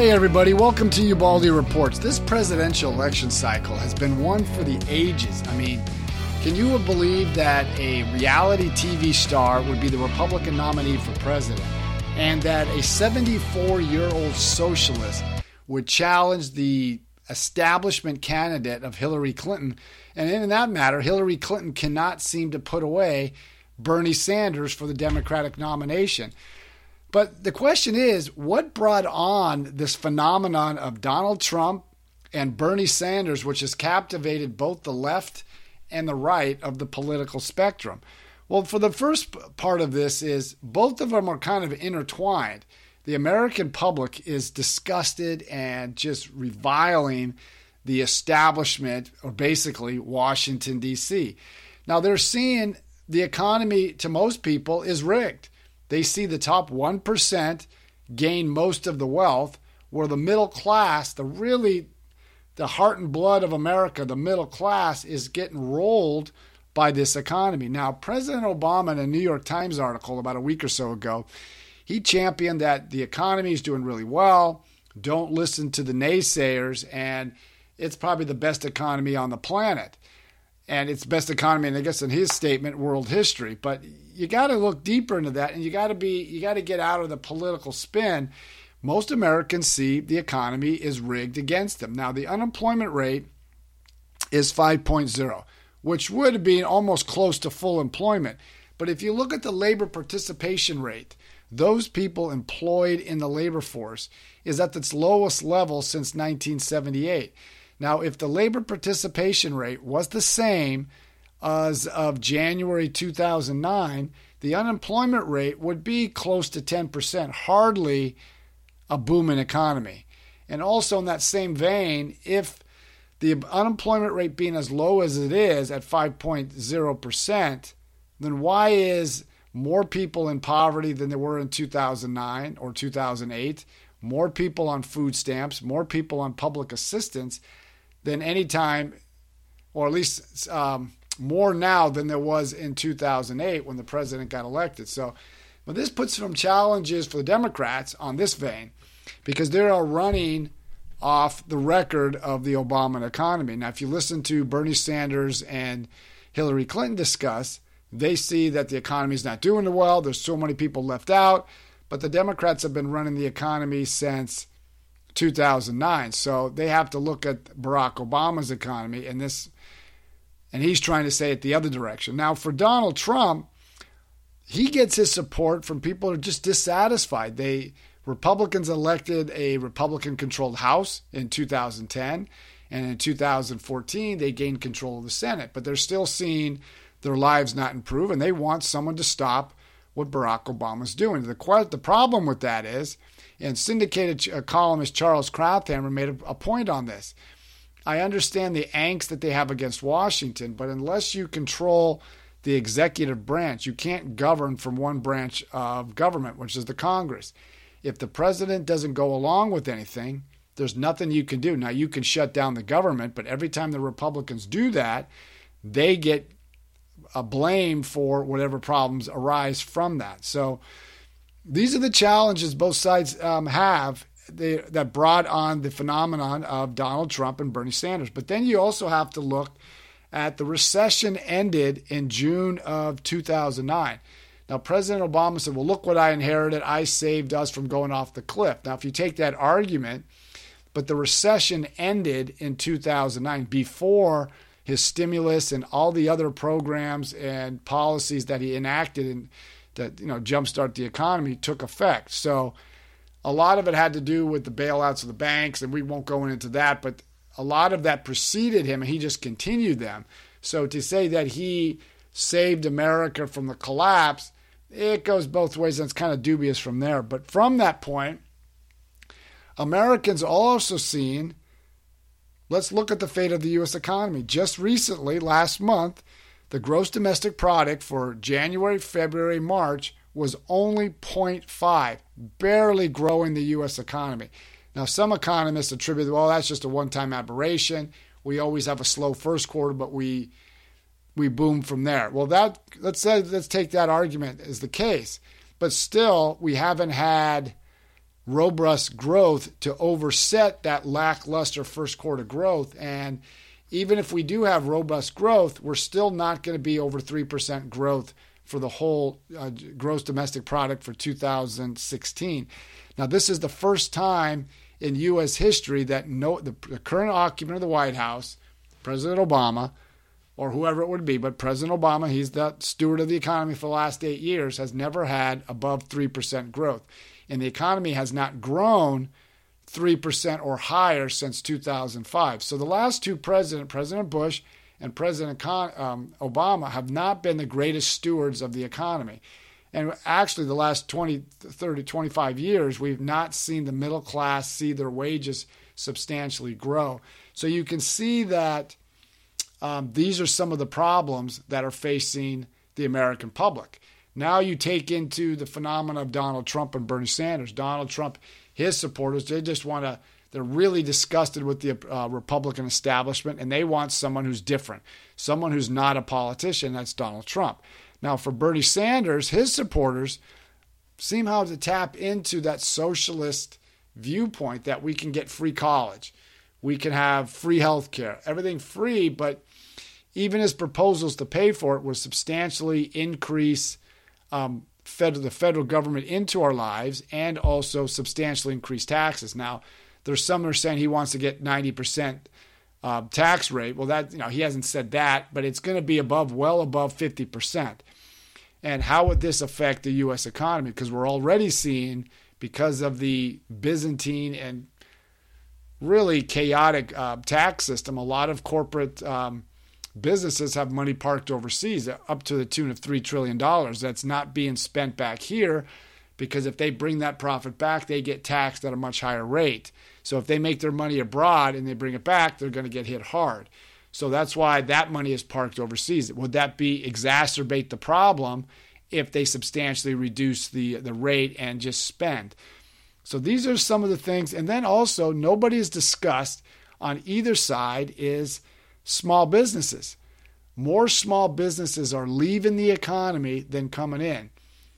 Hey, everybody, welcome to Ubaldi Reports. This presidential election cycle has been one for the ages. I mean, can you believe that a reality TV star would be the Republican nominee for president and that a 74 year old socialist would challenge the establishment candidate of Hillary Clinton? And in that matter, Hillary Clinton cannot seem to put away Bernie Sanders for the Democratic nomination. But the question is what brought on this phenomenon of Donald Trump and Bernie Sanders, which has captivated both the left and the right of the political spectrum? Well, for the first part of this is both of them are kind of intertwined. The American public is disgusted and just reviling the establishment, or basically Washington, D.C. Now, they're seeing the economy to most people is rigged. They see the top 1% gain most of the wealth, where the middle class, the really the heart and blood of America, the middle class, is getting rolled by this economy. Now, President Obama, in a New York Times article about a week or so ago, he championed that the economy is doing really well. Don't listen to the naysayers, and it's probably the best economy on the planet and it's best economy, and I guess in his statement, world history. But you got to look deeper into that, and you got to be, you got to get out of the political spin. Most Americans see the economy is rigged against them. Now, the unemployment rate is 5.0, which would be almost close to full employment. But if you look at the labor participation rate, those people employed in the labor force is at its lowest level since 1978. Now, if the labor participation rate was the same as of January 2009, the unemployment rate would be close to 10%, hardly a booming economy. And also, in that same vein, if the unemployment rate being as low as it is at 5.0%, then why is more people in poverty than there were in 2009 or 2008? More people on food stamps, more people on public assistance than any time, or at least um, more now than there was in 2008 when the president got elected. So, but this puts some challenges for the Democrats on this vein because they are running off the record of the Obama economy. Now, if you listen to Bernie Sanders and Hillary Clinton discuss, they see that the economy is not doing well. There's so many people left out. But the Democrats have been running the economy since 2009. So they have to look at Barack Obama's economy and this, and he's trying to say it the other direction. Now, for Donald Trump, he gets his support from people who are just dissatisfied. They Republicans elected a Republican controlled House in 2010, and in 2014 they gained control of the Senate, but they're still seeing their lives not improve, and they want someone to stop what Barack Obama's doing. The, the problem with that is and syndicated uh, columnist Charles Krauthammer made a, a point on this. I understand the angst that they have against Washington, but unless you control the executive branch, you can't govern from one branch of government, which is the Congress. If the president doesn't go along with anything, there's nothing you can do. Now, you can shut down the government, but every time the Republicans do that, they get a blame for whatever problems arise from that. So, these are the challenges both sides um, have they, that brought on the phenomenon of Donald Trump and Bernie Sanders. But then you also have to look at the recession ended in June of 2009. Now, President Obama said, Well, look what I inherited. I saved us from going off the cliff. Now, if you take that argument, but the recession ended in 2009 before his stimulus and all the other programs and policies that he enacted in that you know jumpstart the economy took effect. So a lot of it had to do with the bailouts of the banks, and we won't go into that, but a lot of that preceded him, and he just continued them. So to say that he saved America from the collapse, it goes both ways, and it's kind of dubious from there. But from that point, Americans also seen. Let's look at the fate of the U.S. economy. Just recently, last month, the gross domestic product for January, February, March was only 0.5, barely growing the U.S. economy. Now, some economists attribute, well, that's just a one-time aberration. We always have a slow first quarter, but we we boom from there. Well, that let's say let's take that argument as the case, but still we haven't had robust growth to overset that lackluster first quarter growth. And even if we do have robust growth, we're still not going to be over 3% growth for the whole uh, gross domestic product for 2016. Now, this is the first time in U.S. history that no, the, the current occupant of the White House, President Obama, or whoever it would be, but President Obama, he's the steward of the economy for the last eight years, has never had above 3% growth. And the economy has not grown 3% or higher since 2005. So the last two presidents, President Bush and President um, Obama, have not been the greatest stewards of the economy. And actually, the last 20, 30, 25 years, we've not seen the middle class see their wages substantially grow. So you can see that um, these are some of the problems that are facing the American public. Now you take into the phenomenon of Donald Trump and Bernie Sanders. Donald Trump, his supporters, they just want to, they're really disgusted with the uh, Republican establishment and they want someone who's different, someone who's not a politician. That's Donald Trump. Now, for Bernie Sanders, his supporters seem how to tap into that socialist viewpoint that we can get free college, we can have free health care, everything free, but even his proposals to pay for it was substantially increase um, the federal government into our lives and also substantially increase taxes. Now, there's some are saying he wants to get 90% uh, tax rate. Well, that you know he hasn't said that, but it's going to be above, well above 50%. And how would this affect the U.S. economy? Because we're already seeing, because of the Byzantine and really chaotic uh, tax system, a lot of corporate um, businesses have money parked overseas up to the tune of $3 trillion. That's not being spent back here because if they bring that profit back, they get taxed at a much higher rate. So if they make their money abroad and they bring it back, they're going to get hit hard. So that's why that money is parked overseas. Would that be exacerbate the problem if they substantially reduce the the rate and just spend? So these are some of the things and then also nobody has discussed on either side is small businesses. More small businesses are leaving the economy than coming in.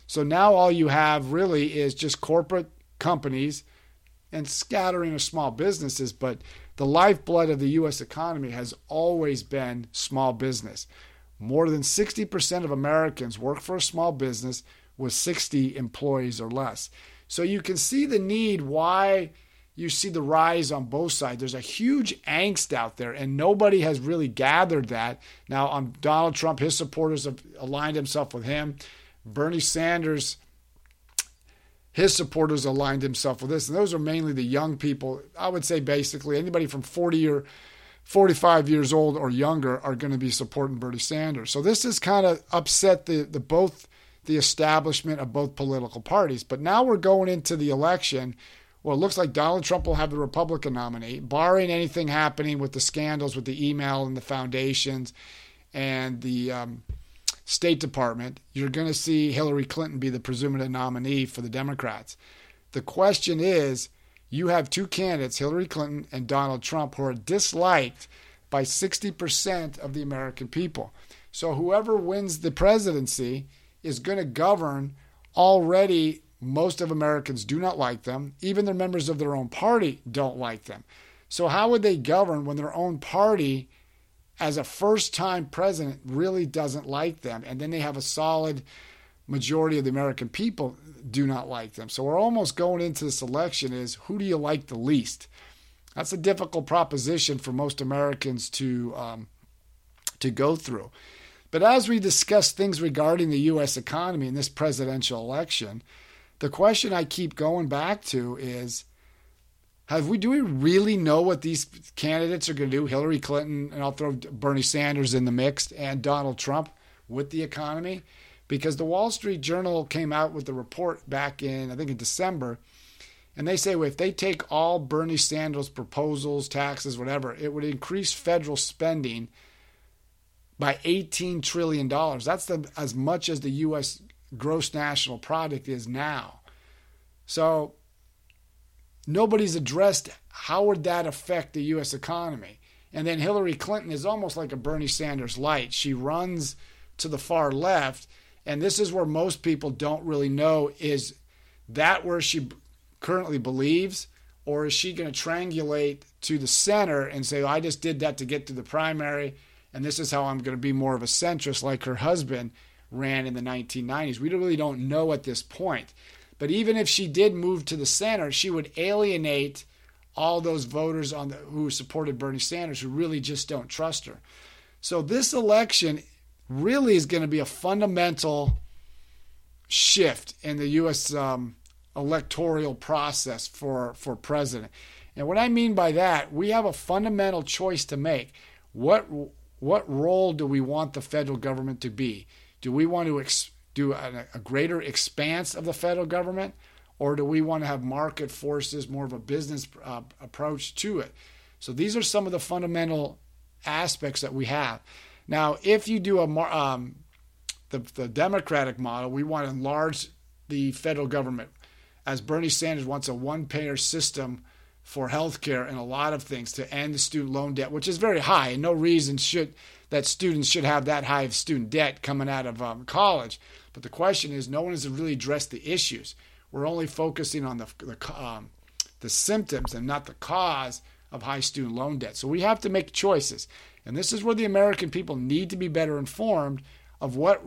So now all you have really is just corporate companies and scattering of small businesses, but the lifeblood of the U.S. economy has always been small business. More than 60% of Americans work for a small business with 60 employees or less. So you can see the need why you see the rise on both sides. There's a huge angst out there, and nobody has really gathered that. Now, on Donald Trump, his supporters have aligned himself with him. Bernie Sanders, his supporters aligned himself with this, and those are mainly the young people. I would say basically anybody from 40 or 45 years old or younger are going to be supporting Bernie Sanders. So this has kind of upset the the both the establishment of both political parties. But now we're going into the election well, it looks like Donald Trump will have the Republican nominee, barring anything happening with the scandals with the email and the foundations and the um, State Department. You're going to see Hillary Clinton be the presumed nominee for the Democrats. The question is you have two candidates, Hillary Clinton and Donald Trump, who are disliked by 60% of the American people. So whoever wins the presidency is going to govern already most of Americans do not like them. Even the members of their own party don't like them. So, how would they govern when their own party, as a first time president, really doesn't like them? And then they have a solid majority of the American people do not like them. So, we're almost going into this election is who do you like the least? That's a difficult proposition for most Americans to um, to go through. But as we discuss things regarding the U.S. economy in this presidential election, the question I keep going back to is have we do we really know what these candidates are going to do? Hillary Clinton and I'll throw Bernie Sanders in the mix and Donald Trump with the economy because the Wall Street Journal came out with the report back in I think in December and they say well, if they take all Bernie Sanders proposals, taxes, whatever, it would increase federal spending by 18 trillion dollars. That's the, as much as the US gross national product is now. So nobody's addressed how would that affect the US economy. And then Hillary Clinton is almost like a Bernie Sanders light. She runs to the far left, and this is where most people don't really know is that where she currently believes? Or is she going to triangulate to the center and say, I just did that to get to the primary, and this is how I'm going to be more of a centrist like her husband ran in the 1990s? We really don't know at this point. But even if she did move to the center, she would alienate all those voters on the, who supported Bernie Sanders who really just don't trust her. So this election really is going to be a fundamental shift in the U.S. Um, electoral process for, for president. And what I mean by that, we have a fundamental choice to make. What what role do we want the federal government to be? Do we want to ex- do a, a greater expanse of the federal government, or do we want to have market forces, more of a business uh, approach to it? So these are some of the fundamental aspects that we have. Now, if you do a um, the, the Democratic model, we want to enlarge the federal government, as Bernie Sanders wants a one-payer system for health care and a lot of things to end the student loan debt, which is very high, and no reason should that students should have that high of student debt coming out of um, college. But the question is, no one has really addressed the issues. We're only focusing on the the, um, the symptoms and not the cause of high student loan debt. So we have to make choices, and this is where the American people need to be better informed of what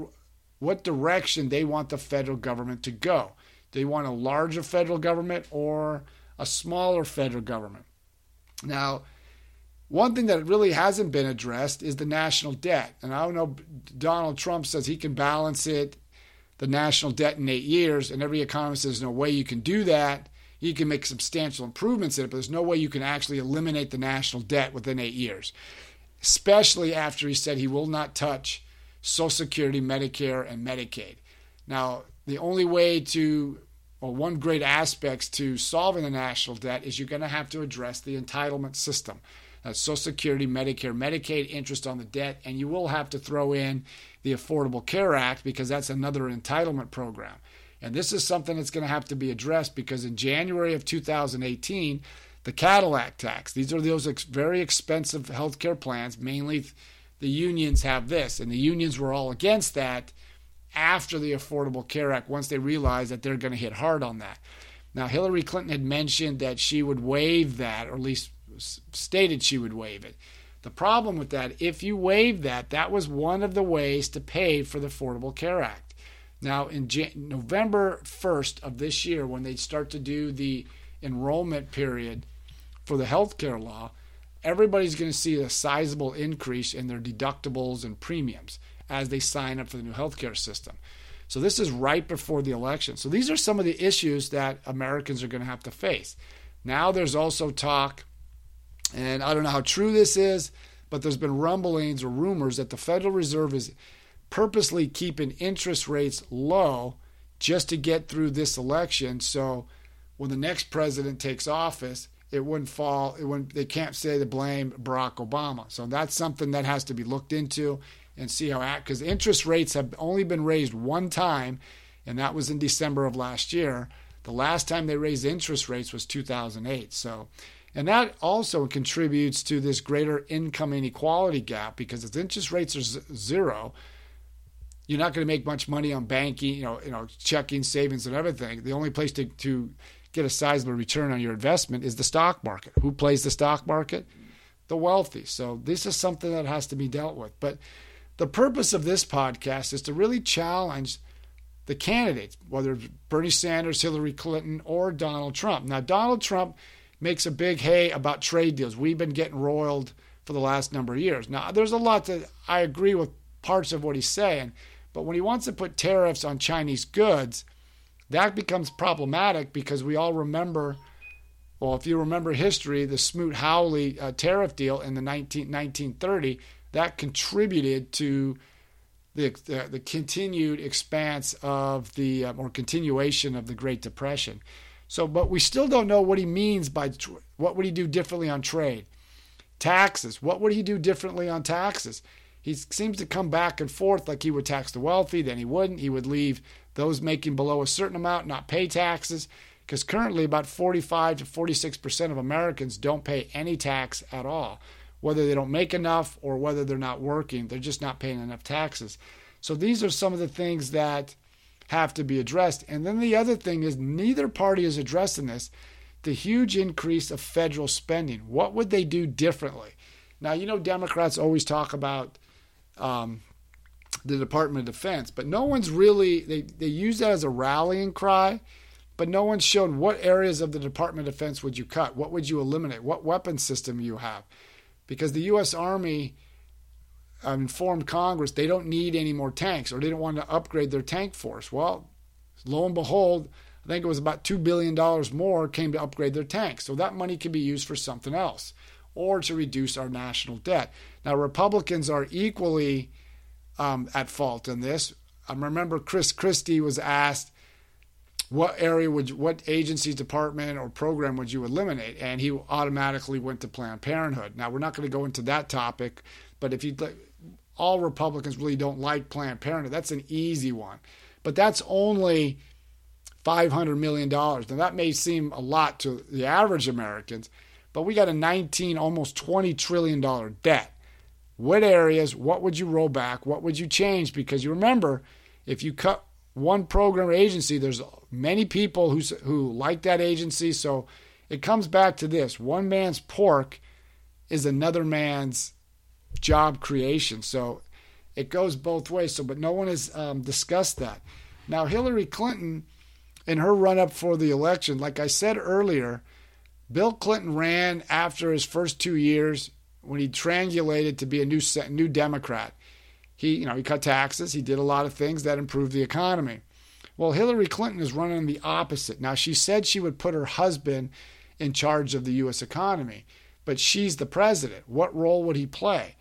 what direction they want the federal government to go. They want a larger federal government or a smaller federal government? Now, one thing that really hasn't been addressed is the national debt. And I don't know, Donald Trump says he can balance it the national debt in eight years, and every economist says no way you can do that. You can make substantial improvements in it, but there's no way you can actually eliminate the national debt within eight years, especially after he said he will not touch Social Security, Medicare, and Medicaid. Now, the only way to, or one great aspect to solving the national debt is you're going to have to address the entitlement system. That's Social Security, Medicare, Medicaid, interest on the debt, and you will have to throw in the Affordable Care Act because that's another entitlement program. And this is something that's going to have to be addressed because in January of 2018, the Cadillac tax, these are those ex- very expensive health care plans, mainly the unions have this, and the unions were all against that after the Affordable Care Act once they realized that they're going to hit hard on that. Now, Hillary Clinton had mentioned that she would waive that, or at least stated she would waive it. The problem with that, if you waive that, that was one of the ways to pay for the Affordable Care Act. Now, in Jan- November 1st of this year, when they start to do the enrollment period for the health care law, everybody's going to see a sizable increase in their deductibles and premiums as they sign up for the new healthcare system. So this is right before the election. So these are some of the issues that Americans are going to have to face. Now there's also talk and I don't know how true this is, but there's been rumblings or rumors that the Federal Reserve is purposely keeping interest rates low just to get through this election. So when the next president takes office, it wouldn't fall. It wouldn't. They can't say to blame Barack Obama. So that's something that has to be looked into and see how because interest rates have only been raised one time, and that was in December of last year. The last time they raised interest rates was 2008. So and that also contributes to this greater income inequality gap because if interest rates are z- zero, you're not going to make much money on banking, you know, you know, checking, savings, and everything. The only place to, to get a sizable return on your investment is the stock market. Who plays the stock market? The wealthy. So this is something that has to be dealt with. But the purpose of this podcast is to really challenge the candidates, whether Bernie Sanders, Hillary Clinton, or Donald Trump. Now, Donald Trump makes a big hay about trade deals. We've been getting roiled for the last number of years. Now, there's a lot that I agree with parts of what he's saying, but when he wants to put tariffs on Chinese goods, that becomes problematic because we all remember, well, if you remember history, the Smoot Hawley uh, tariff deal in the 19, 1930, that contributed to the, the, the continued expanse of the, uh, or continuation of the Great Depression. So, but we still don't know what he means by what would he do differently on trade, taxes. What would he do differently on taxes? He seems to come back and forth like he would tax the wealthy, then he wouldn't. He would leave those making below a certain amount not pay taxes because currently about 45 to 46 percent of Americans don't pay any tax at all, whether they don't make enough or whether they're not working. They're just not paying enough taxes. So these are some of the things that have to be addressed. And then the other thing is, neither party is addressing this the huge increase of federal spending. What would they do differently? Now, you know, Democrats always talk about um, the Department of Defense, but no one's really, they, they use that as a rallying cry, but no one's shown what areas of the Department of Defense would you cut? What would you eliminate? What weapon system you have? Because the U.S. Army informed Congress they don't need any more tanks or they don't want to upgrade their tank force. Well, lo and behold, I think it was about $2 billion more came to upgrade their tanks. So that money can be used for something else or to reduce our national debt. Now, Republicans are equally um, at fault in this. I remember Chris Christie was asked, what area would what agency, department, or program would you eliminate? And he automatically went to Planned Parenthood. Now we're not going to go into that topic, but if you all Republicans really don't like Planned Parenthood, that's an easy one. But that's only $500 million. Now, that may seem a lot to the average Americans, but we got a 19, almost $20 trillion debt. What areas, what would you roll back? What would you change? Because you remember, if you cut one program or agency, there's many people who, who like that agency. So it comes back to this one man's pork is another man's job creation. So it goes both ways. So, but no one has um, discussed that. Now, Hillary Clinton in her run up for the election, like I said earlier, Bill Clinton ran after his first two years when he triangulated to be a new new Democrat. He, you know, he cut taxes. He did a lot of things that improved the economy. Well, Hillary Clinton is running the opposite. Now, she said she would put her husband in charge of the U.S. economy, but she's the president. What role would he play?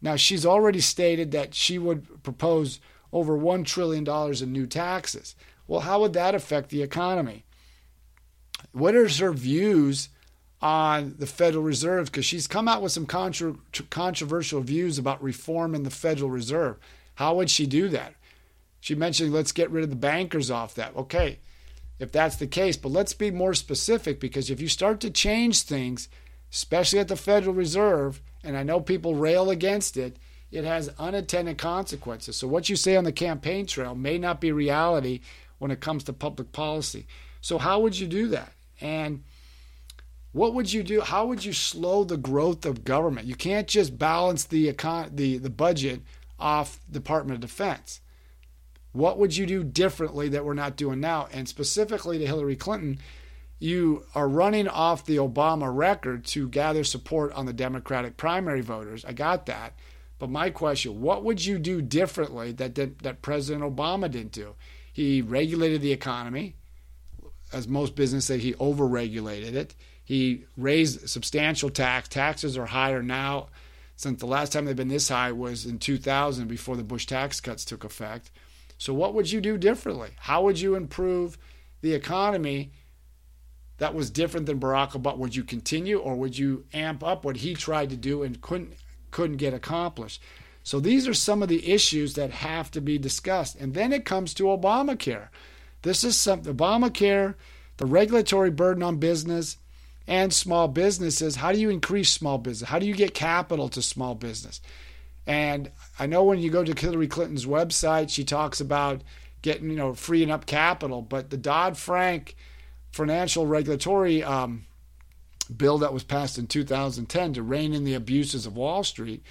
Now, she's already stated that she would propose over $1 trillion in new taxes. Well, how would that affect the economy? What are her views on the Federal Reserve? Because she's come out with some contra- controversial views about reform in the Federal Reserve. How would she do that? She mentioned let's get rid of the bankers off that. Okay, if that's the case, but let's be more specific because if you start to change things, especially at the Federal Reserve, and I know people rail against it, it has unintended consequences. So what you say on the campaign trail may not be reality when it comes to public policy. So, how would you do that? And what would you do? How would you slow the growth of government? You can't just balance the econ- the the budget off Department of Defense. What would you do differently that we're not doing now? And specifically to Hillary Clinton, you are running off the Obama record to gather support on the Democratic primary voters. I got that. But my question, what would you do differently that, that, that President Obama didn't do? He regulated the economy. As most businesses say, he overregulated it. He raised substantial tax. Taxes are higher now since the last time they've been this high was in 2000 before the Bush tax cuts took effect. So, what would you do differently? How would you improve the economy that was different than Barack Obama? Would you continue or would you amp up what he tried to do and couldn't couldn't get accomplished? So these are some of the issues that have to be discussed. And then it comes to Obamacare. This is something Obamacare, the regulatory burden on business and small businesses. How do you increase small business? How do you get capital to small business? And I know when you go to Hillary Clinton's website, she talks about getting, you know, freeing up capital. But the Dodd Frank financial regulatory um, bill that was passed in 2010 to rein in the abuses of Wall Street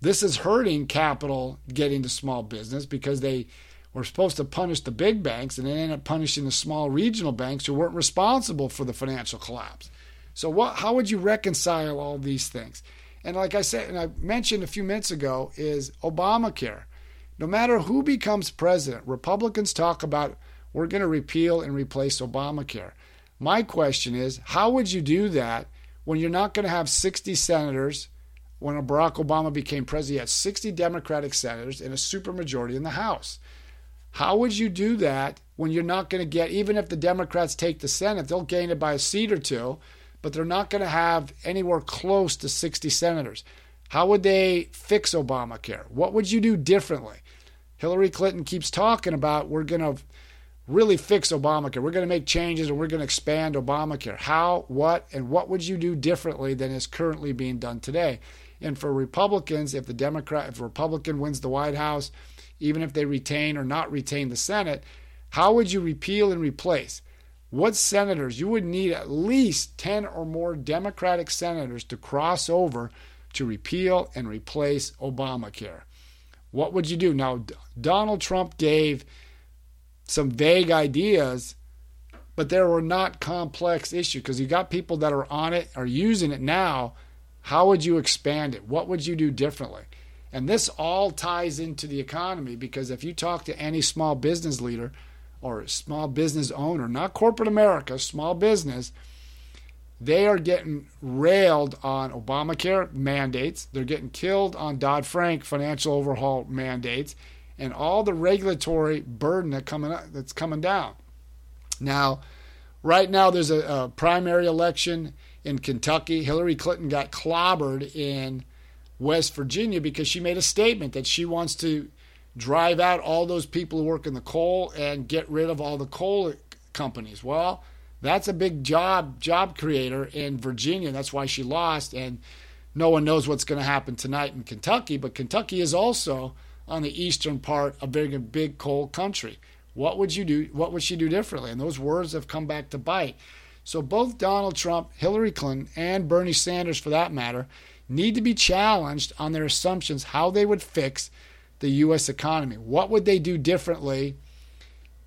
this is hurting capital getting to small business because they were supposed to punish the big banks and they ended up punishing the small regional banks who weren't responsible for the financial collapse. So what how would you reconcile all these things? And like I said, and I mentioned a few minutes ago, is Obamacare. No matter who becomes president, Republicans talk about we're going to repeal and replace Obamacare. My question is, how would you do that when you're not going to have 60 senators when Barack Obama became president, he had 60 Democratic senators and a supermajority in the House. How would you do that when you're not going to get, even if the Democrats take the Senate, they'll gain it by a seat or two, but they're not going to have anywhere close to 60 senators? How would they fix Obamacare? What would you do differently? Hillary Clinton keeps talking about we're going to really fix Obamacare. We're going to make changes and we're going to expand Obamacare. How, what, and what would you do differently than is currently being done today? And for Republicans, if the Democrat, if a Republican wins the White House, even if they retain or not retain the Senate, how would you repeal and replace? What senators? You would need at least 10 or more Democratic senators to cross over to repeal and replace Obamacare. What would you do? Now, Donald Trump gave some vague ideas, but there were not complex issues because you got people that are on it, are using it now. How would you expand it? What would you do differently? And this all ties into the economy because if you talk to any small business leader or small business owner, not corporate America, small business, they are getting railed on Obamacare mandates. They're getting killed on Dodd Frank financial overhaul mandates and all the regulatory burden that coming up, that's coming down. Now, right now there's a, a primary election in Kentucky. Hillary Clinton got clobbered in West Virginia because she made a statement that she wants to drive out all those people who work in the coal and get rid of all the coal companies. Well, that's a big job job creator in Virginia. That's why she lost, and no one knows what's going to happen tonight in Kentucky. But Kentucky is also on the eastern part of big big coal country. What would you do? What would she do differently? And those words have come back to bite. So both Donald Trump, Hillary Clinton, and Bernie Sanders, for that matter, need to be challenged on their assumptions how they would fix the U.S. economy. What would they do differently?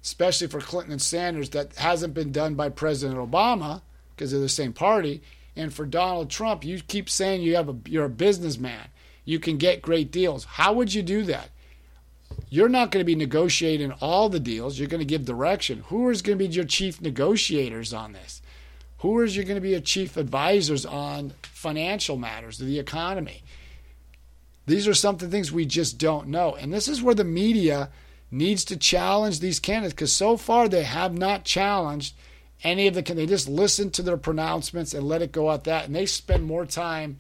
especially for Clinton and Sanders, that hasn't been done by President Obama because they're the same party. And for Donald Trump, you keep saying you have a you're a businessman. You can get great deals. How would you do that? You're not going to be negotiating all the deals. You're going to give direction. Who is going to be your chief negotiators on this? Who is you going to be your chief advisors on financial matters, the economy? These are some of things we just don't know. And this is where the media needs to challenge these candidates because so far they have not challenged any of the they just listen to their pronouncements and let it go at that and they spend more time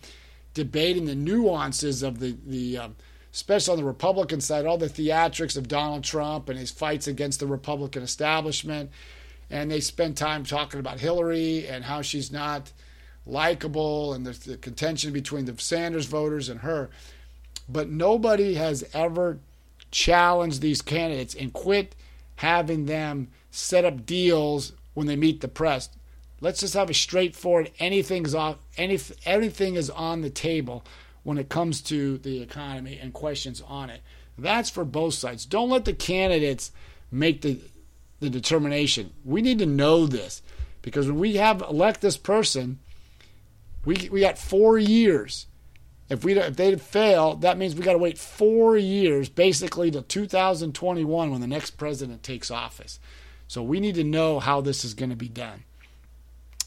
debating the nuances of the the um, especially on the Republican side all the theatrics of Donald Trump and his fights against the Republican establishment and they spend time talking about Hillary and how she's not likable and the, the contention between the Sanders voters and her but nobody has ever challenged these candidates and quit having them set up deals when they meet the press. Let's just have a straightforward anything's off any everything is on the table when it comes to the economy and questions on it. That's for both sides. Don't let the candidates make the the determination. We need to know this because when we have elect this person, we we got 4 years if we if they fail, that means we got to wait four years, basically to 2021 when the next president takes office. So we need to know how this is going to be done.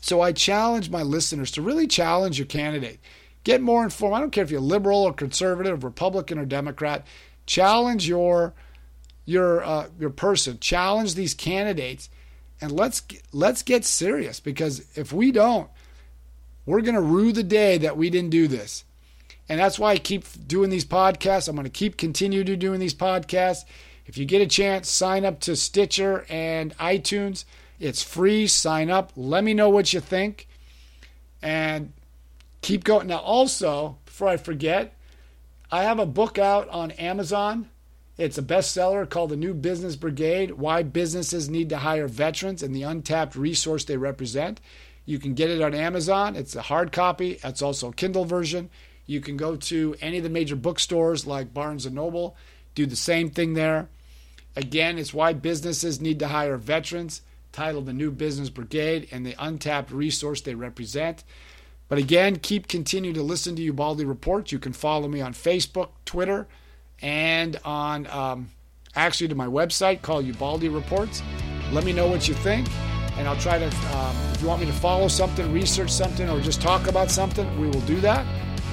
So I challenge my listeners to really challenge your candidate. Get more informed. I don't care if you're liberal or conservative, Republican or Democrat. Challenge your your uh, your person. Challenge these candidates, and let's let's get serious because if we don't, we're going to rue the day that we didn't do this. And that's why I keep doing these podcasts. I'm going to keep continue to doing these podcasts. If you get a chance, sign up to Stitcher and iTunes. It's free. Sign up. Let me know what you think. And keep going. Now, also, before I forget, I have a book out on Amazon. It's a bestseller called The New Business Brigade Why Businesses Need to Hire Veterans and the Untapped Resource They Represent. You can get it on Amazon. It's a hard copy, it's also a Kindle version. You can go to any of the major bookstores like Barnes and Noble, do the same thing there. Again, it's why businesses need to hire veterans, titled The New Business Brigade and the untapped resource they represent. But again, keep continuing to listen to Ubaldi Reports. You can follow me on Facebook, Twitter, and on um, actually to my website called Ubaldi Reports. Let me know what you think, and I'll try to. Um, if you want me to follow something, research something, or just talk about something, we will do that.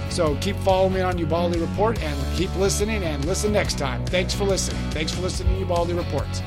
So keep following me on Ubaldi Report and keep listening and listen next time. Thanks for listening. Thanks for listening to Ubaldi Reports.